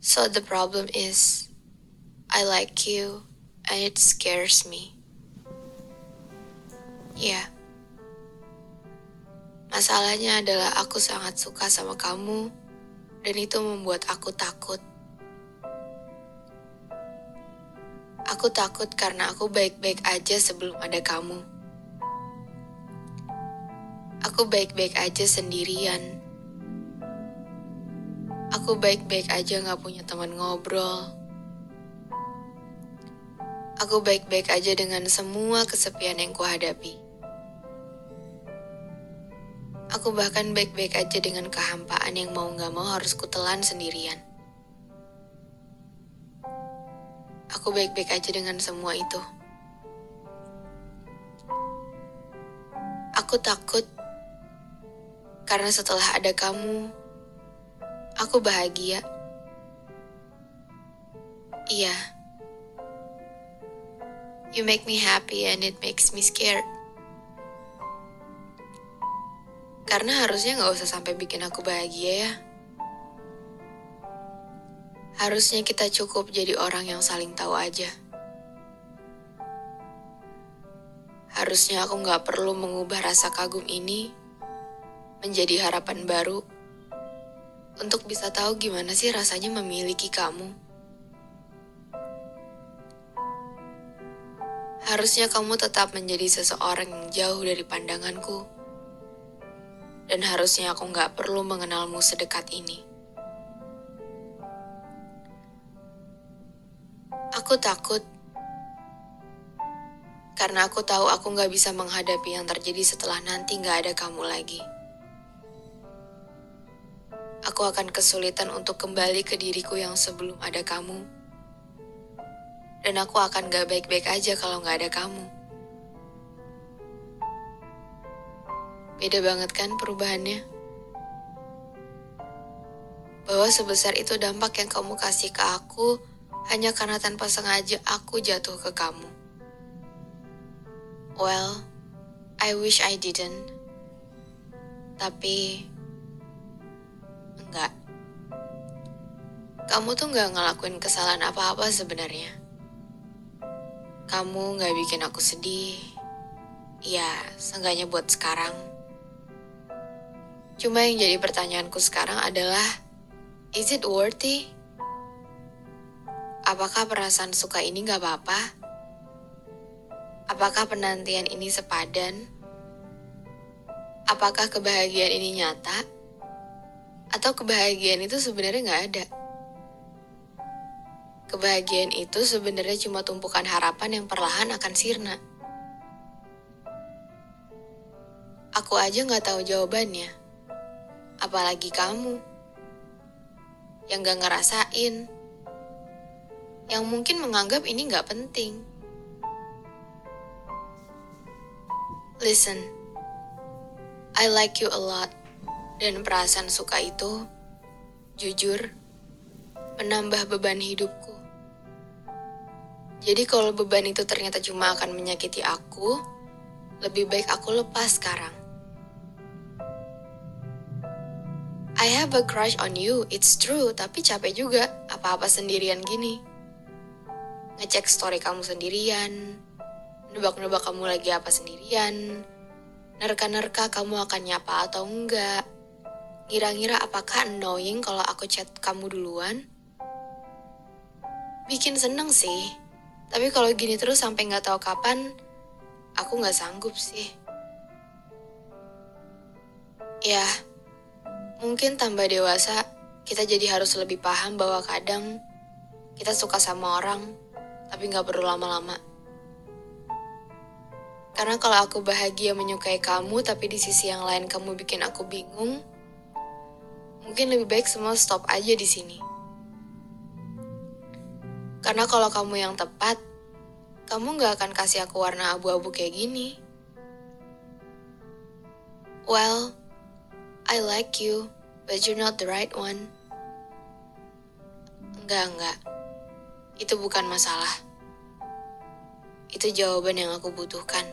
So the problem is, I like you and it scares me. Ya, masalahnya adalah aku sangat suka sama kamu dan itu membuat aku takut. Aku takut karena aku baik-baik aja sebelum ada kamu. Aku baik-baik aja sendirian. Aku baik-baik aja gak punya teman ngobrol. Aku baik-baik aja dengan semua kesepian yang kuhadapi. Aku bahkan baik-baik aja dengan kehampaan yang mau gak mau harus kutelan sendirian. Aku baik-baik aja dengan semua itu. Aku takut karena setelah ada kamu, aku bahagia. Iya. You make me happy and it makes me scared. Karena harusnya nggak usah sampai bikin aku bahagia ya. Harusnya kita cukup jadi orang yang saling tahu aja. Harusnya aku nggak perlu mengubah rasa kagum ini menjadi harapan baru untuk bisa tahu gimana sih rasanya memiliki kamu. Harusnya kamu tetap menjadi seseorang yang jauh dari pandanganku. Dan harusnya aku nggak perlu mengenalmu sedekat ini. Aku takut karena aku tahu aku nggak bisa menghadapi yang terjadi setelah nanti nggak ada kamu lagi. Aku akan kesulitan untuk kembali ke diriku yang sebelum ada kamu. Dan aku akan gak baik-baik aja kalau gak ada kamu. Beda banget kan perubahannya? Bahwa sebesar itu dampak yang kamu kasih ke aku hanya karena tanpa sengaja aku jatuh ke kamu. Well, I wish I didn't. Tapi enggak. Kamu tuh nggak ngelakuin kesalahan apa-apa sebenarnya. Kamu nggak bikin aku sedih. Ya, seenggaknya buat sekarang. Cuma yang jadi pertanyaanku sekarang adalah, is it worthy? Apakah perasaan suka ini nggak apa-apa? Apakah penantian ini sepadan? Apakah kebahagiaan ini nyata? Atau kebahagiaan itu sebenarnya nggak ada? Kebahagiaan itu sebenarnya cuma tumpukan harapan yang perlahan akan sirna. Aku aja nggak tahu jawabannya. Apalagi kamu yang gak ngerasain, yang mungkin menganggap ini nggak penting. Listen, I like you a lot, dan perasaan suka itu, jujur, menambah beban hidupku. Jadi kalau beban itu ternyata cuma akan menyakiti aku, lebih baik aku lepas sekarang. I have a crush on you, it's true, tapi capek juga apa-apa sendirian gini. Ngecek story kamu sendirian, nebak-nebak kamu lagi apa sendirian, nerka-nerka kamu akan nyapa atau enggak, ngira-ngira apakah annoying kalau aku chat kamu duluan? Bikin seneng sih, tapi kalau gini terus sampai nggak tahu kapan, aku nggak sanggup sih. Ya, mungkin tambah dewasa, kita jadi harus lebih paham bahwa kadang kita suka sama orang, tapi nggak perlu lama-lama. Karena kalau aku bahagia menyukai kamu, tapi di sisi yang lain kamu bikin aku bingung, mungkin lebih baik semua stop aja di sini. Karena kalau kamu yang tepat, kamu gak akan kasih aku warna abu-abu kayak gini. Well, I like you, but you're not the right one. Enggak, enggak. Itu bukan masalah. Itu jawaban yang aku butuhkan.